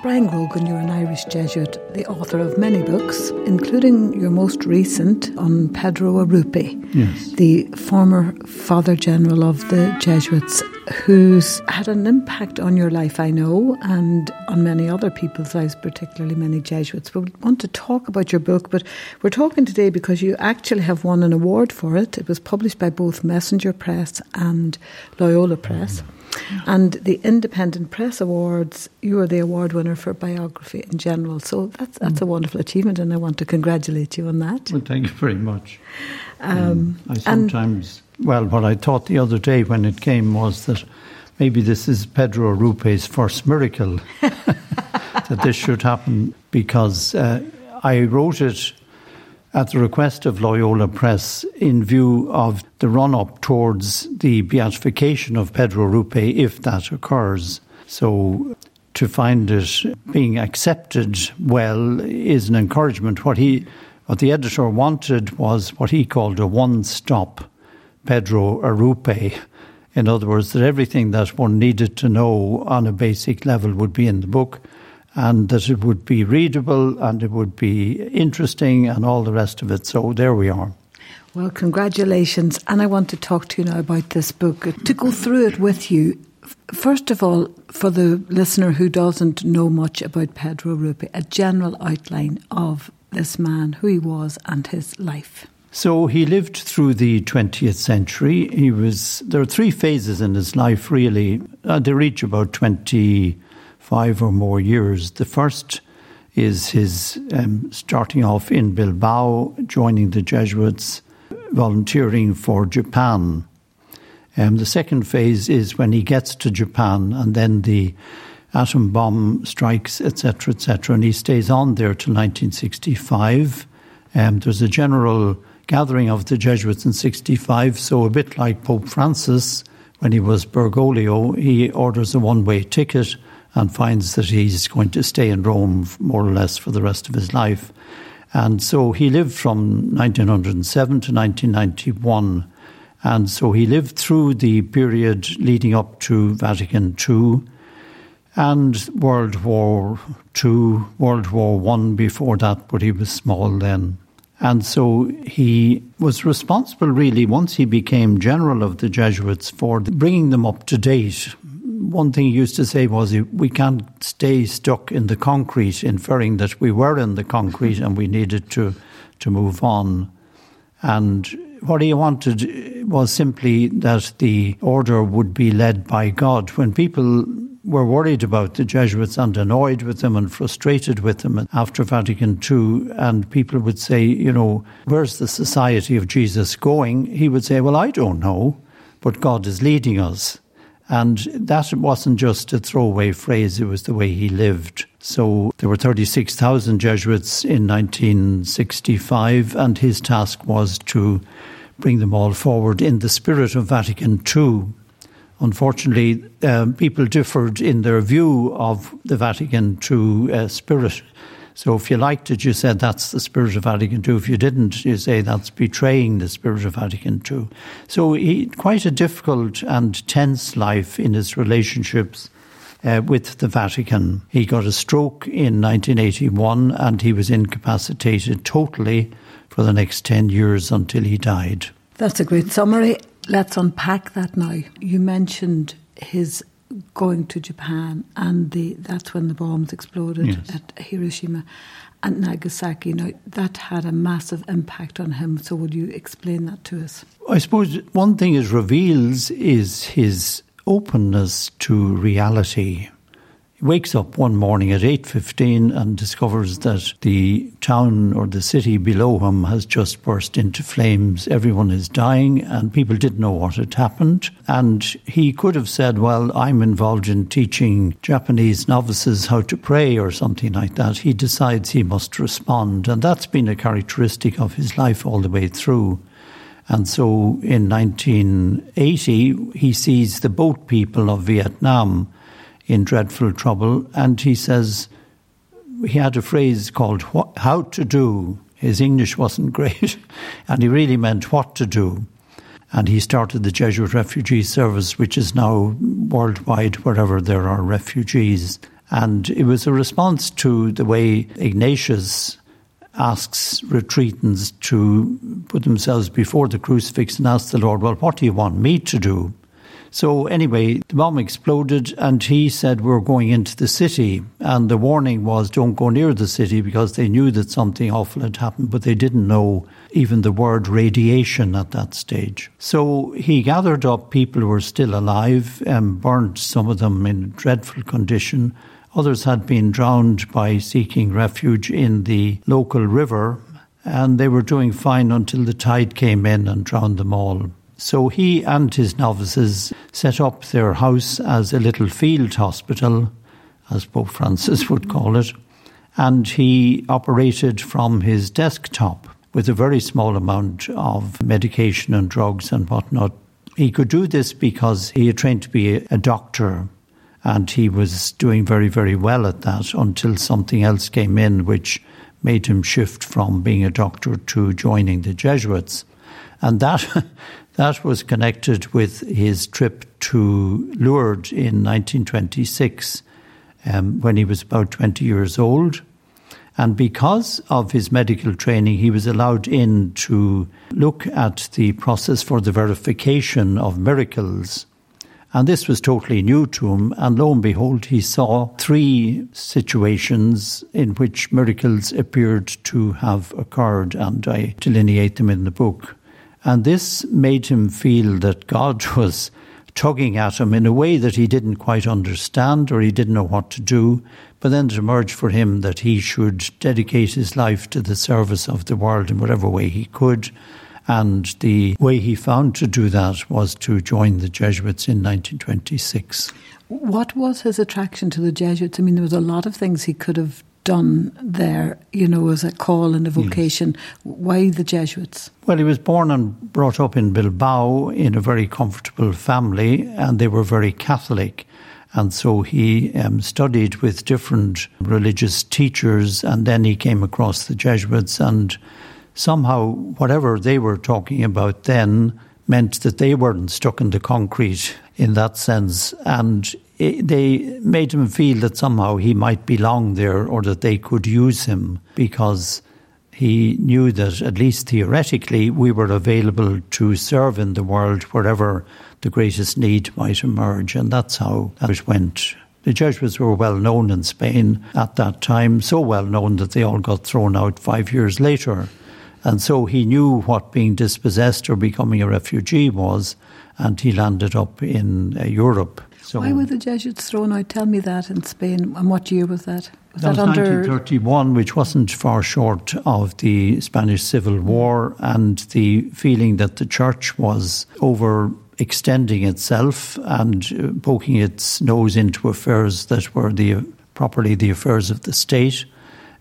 Brian Grogan, you're an Irish Jesuit, the author of many books, including your most recent on Pedro Arrupe, yes. the former Father General of the Jesuits, who's had an impact on your life, I know, and on many other people's lives, particularly many Jesuits. We want to talk about your book, but we're talking today because you actually have won an award for it. It was published by both Messenger Press and Loyola Press. Mm. And the Independent Press Awards, you are the award winner for biography in general. So that's that's mm. a wonderful achievement, and I want to congratulate you on that. Well, thank you very much. Um, um, I sometimes, well, what I thought the other day when it came was that maybe this is Pedro Arrupe's first miracle that this should happen because uh, I wrote it at the request of Loyola Press in view of the run up towards the beatification of Pedro Arrupe if that occurs. So to find it being accepted well is an encouragement. What he what the editor wanted was what he called a one stop Pedro Arrupe. In other words, that everything that one needed to know on a basic level would be in the book and that it would be readable and it would be interesting and all the rest of it. So there we are. Well, congratulations. And I want to talk to you now about this book, to go through it with you. First of all, for the listener who doesn't know much about Pedro Arrupe, a general outline of this man, who he was, and his life. So he lived through the 20th century. He was there are three phases in his life, really. Uh, they reach about 20 five or more years. The first is his um, starting off in Bilbao, joining the Jesuits, volunteering for Japan. Um, the second phase is when he gets to Japan and then the atom bomb strikes, etc., etc., and he stays on there till 1965. Um, there's a general gathering of the Jesuits in 65, so a bit like Pope Francis when he was Bergoglio, he orders a one way ticket and finds that he's going to stay in Rome more or less for the rest of his life. And so he lived from 1907 to 1991. And so he lived through the period leading up to Vatican II and World War II, World War One before that, but he was small then. And so he was responsible, really, once he became general of the Jesuits, for bringing them up to date one thing he used to say was we can't stay stuck in the concrete, inferring that we were in the concrete and we needed to, to move on. And what he wanted was simply that the order would be led by God. When people were worried about the Jesuits and annoyed with them and frustrated with them after Vatican II, and people would say, you know, where's the Society of Jesus going? He would say, well, I don't know, but God is leading us. And that wasn't just a throwaway phrase, it was the way he lived. So there were 36,000 Jesuits in 1965, and his task was to bring them all forward in the spirit of Vatican II. Unfortunately, um, people differed in their view of the Vatican II uh, spirit. So if you liked it, you said that's the spirit of Vatican II. If you didn't, you say that's betraying the spirit of Vatican II. So he quite a difficult and tense life in his relationships. Uh, with the Vatican. He got a stroke in 1981 and he was incapacitated totally for the next 10 years until he died. That's a great summary. Let's unpack that now. You mentioned his going to Japan, and the that's when the bombs exploded yes. at Hiroshima and Nagasaki. Now that had a massive impact on him. So would you explain that to us? I suppose one thing it reveals is his openness to reality. Wakes up one morning at 8:15 and discovers that the town or the city below him has just burst into flames. Everyone is dying and people didn't know what had happened. And he could have said, "Well, I'm involved in teaching Japanese novices how to pray or something like that." He decides he must respond, and that's been a characteristic of his life all the way through. And so in 1980, he sees the boat people of Vietnam in dreadful trouble. And he says he had a phrase called how to do. His English wasn't great, and he really meant what to do. And he started the Jesuit Refugee Service, which is now worldwide wherever there are refugees. And it was a response to the way Ignatius asks retreatants to put themselves before the crucifix and ask the Lord, Well, what do you want me to do? So, anyway, the bomb exploded, and he said, We're going into the city. And the warning was, Don't go near the city because they knew that something awful had happened, but they didn't know even the word radiation at that stage. So, he gathered up people who were still alive and burned some of them in dreadful condition. Others had been drowned by seeking refuge in the local river, and they were doing fine until the tide came in and drowned them all. So he and his novices set up their house as a little field hospital, as Pope Francis would call it, and he operated from his desktop with a very small amount of medication and drugs and whatnot. He could do this because he had trained to be a doctor and he was doing very, very well at that until something else came in which made him shift from being a doctor to joining the Jesuits. And that That was connected with his trip to Lourdes in 1926 um, when he was about 20 years old. And because of his medical training, he was allowed in to look at the process for the verification of miracles. And this was totally new to him. And lo and behold, he saw three situations in which miracles appeared to have occurred, and I delineate them in the book. And this made him feel that God was tugging at him in a way that he didn't quite understand or he didn't know what to do. But then it emerged for him that he should dedicate his life to the service of the world in whatever way he could. And the way he found to do that was to join the Jesuits in 1926. What was his attraction to the Jesuits? I mean, there was a lot of things he could have done there, you know, as a call and a vocation. Yes. Why the Jesuits? Well, he was born and brought up in Bilbao in a very comfortable family, and they were very Catholic. And so he um, studied with different religious teachers, and then he came across the Jesuits. And somehow, whatever they were talking about then meant that they weren't stuck in the concrete in that sense. And they made him feel that somehow he might belong there or that they could use him because he knew that, at least theoretically, we were available to serve in the world wherever the greatest need might emerge. And that's how that went. The Jesuits were well known in Spain at that time, so well known that they all got thrown out five years later. And so he knew what being dispossessed or becoming a refugee was, and he landed up in uh, Europe so Why were the Jesuits thrown out? Tell me that in Spain. And what year was that? Was that, that was under 1931, which wasn't far short of the Spanish Civil War and the feeling that the church was over extending itself and uh, poking its nose into affairs that were the properly the affairs of the state.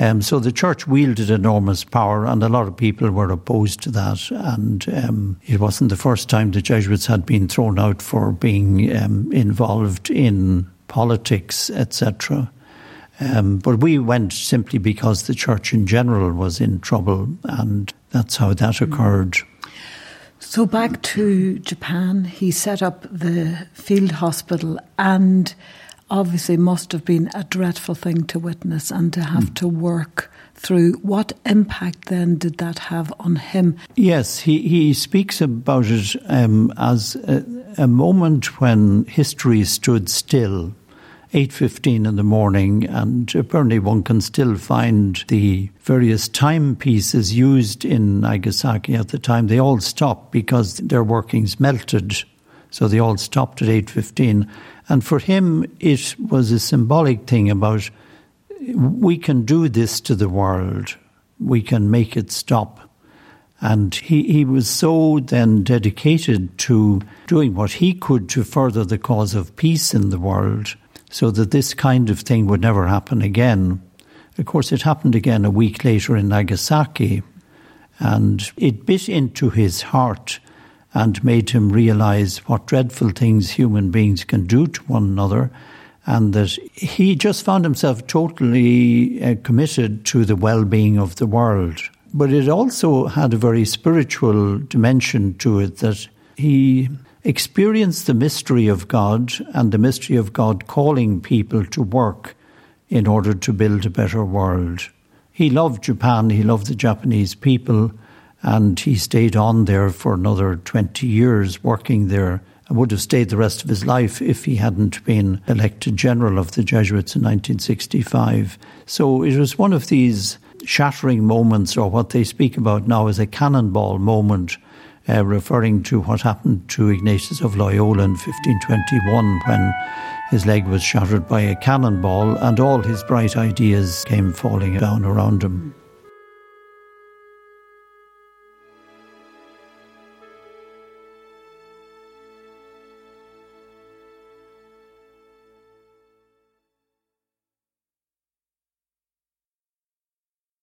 Um, so the church wielded enormous power, and a lot of people were opposed to that. And um, it wasn't the first time the Jesuits had been thrown out for being um, involved in politics, etc. Um, but we went simply because the church in general was in trouble, and that's how that occurred. So back to Japan, he set up the field hospital and obviously must have been a dreadful thing to witness and to have mm. to work through. What impact then did that have on him? Yes, he, he speaks about it um, as a, a moment when history stood still 8.15 in the morning and apparently one can still find the various timepieces used in Nagasaki at the time. They all stopped because their workings melted. So they all stopped at 8.15 and for him, it was a symbolic thing about we can do this to the world, we can make it stop. And he, he was so then dedicated to doing what he could to further the cause of peace in the world so that this kind of thing would never happen again. Of course, it happened again a week later in Nagasaki, and it bit into his heart and made him realize what dreadful things human beings can do to one another. And that he just found himself totally uh, committed to the well being of the world. But it also had a very spiritual dimension to it that he experienced the mystery of God and the mystery of God calling people to work in order to build a better world. He loved Japan, he loved the Japanese people, and he stayed on there for another 20 years working there and would have stayed the rest of his life if he hadn't been elected general of the Jesuits in 1965. So it was one of these shattering moments, or what they speak about now as a cannonball moment, uh, referring to what happened to Ignatius of Loyola in 1521 when his leg was shattered by a cannonball and all his bright ideas came falling down around him.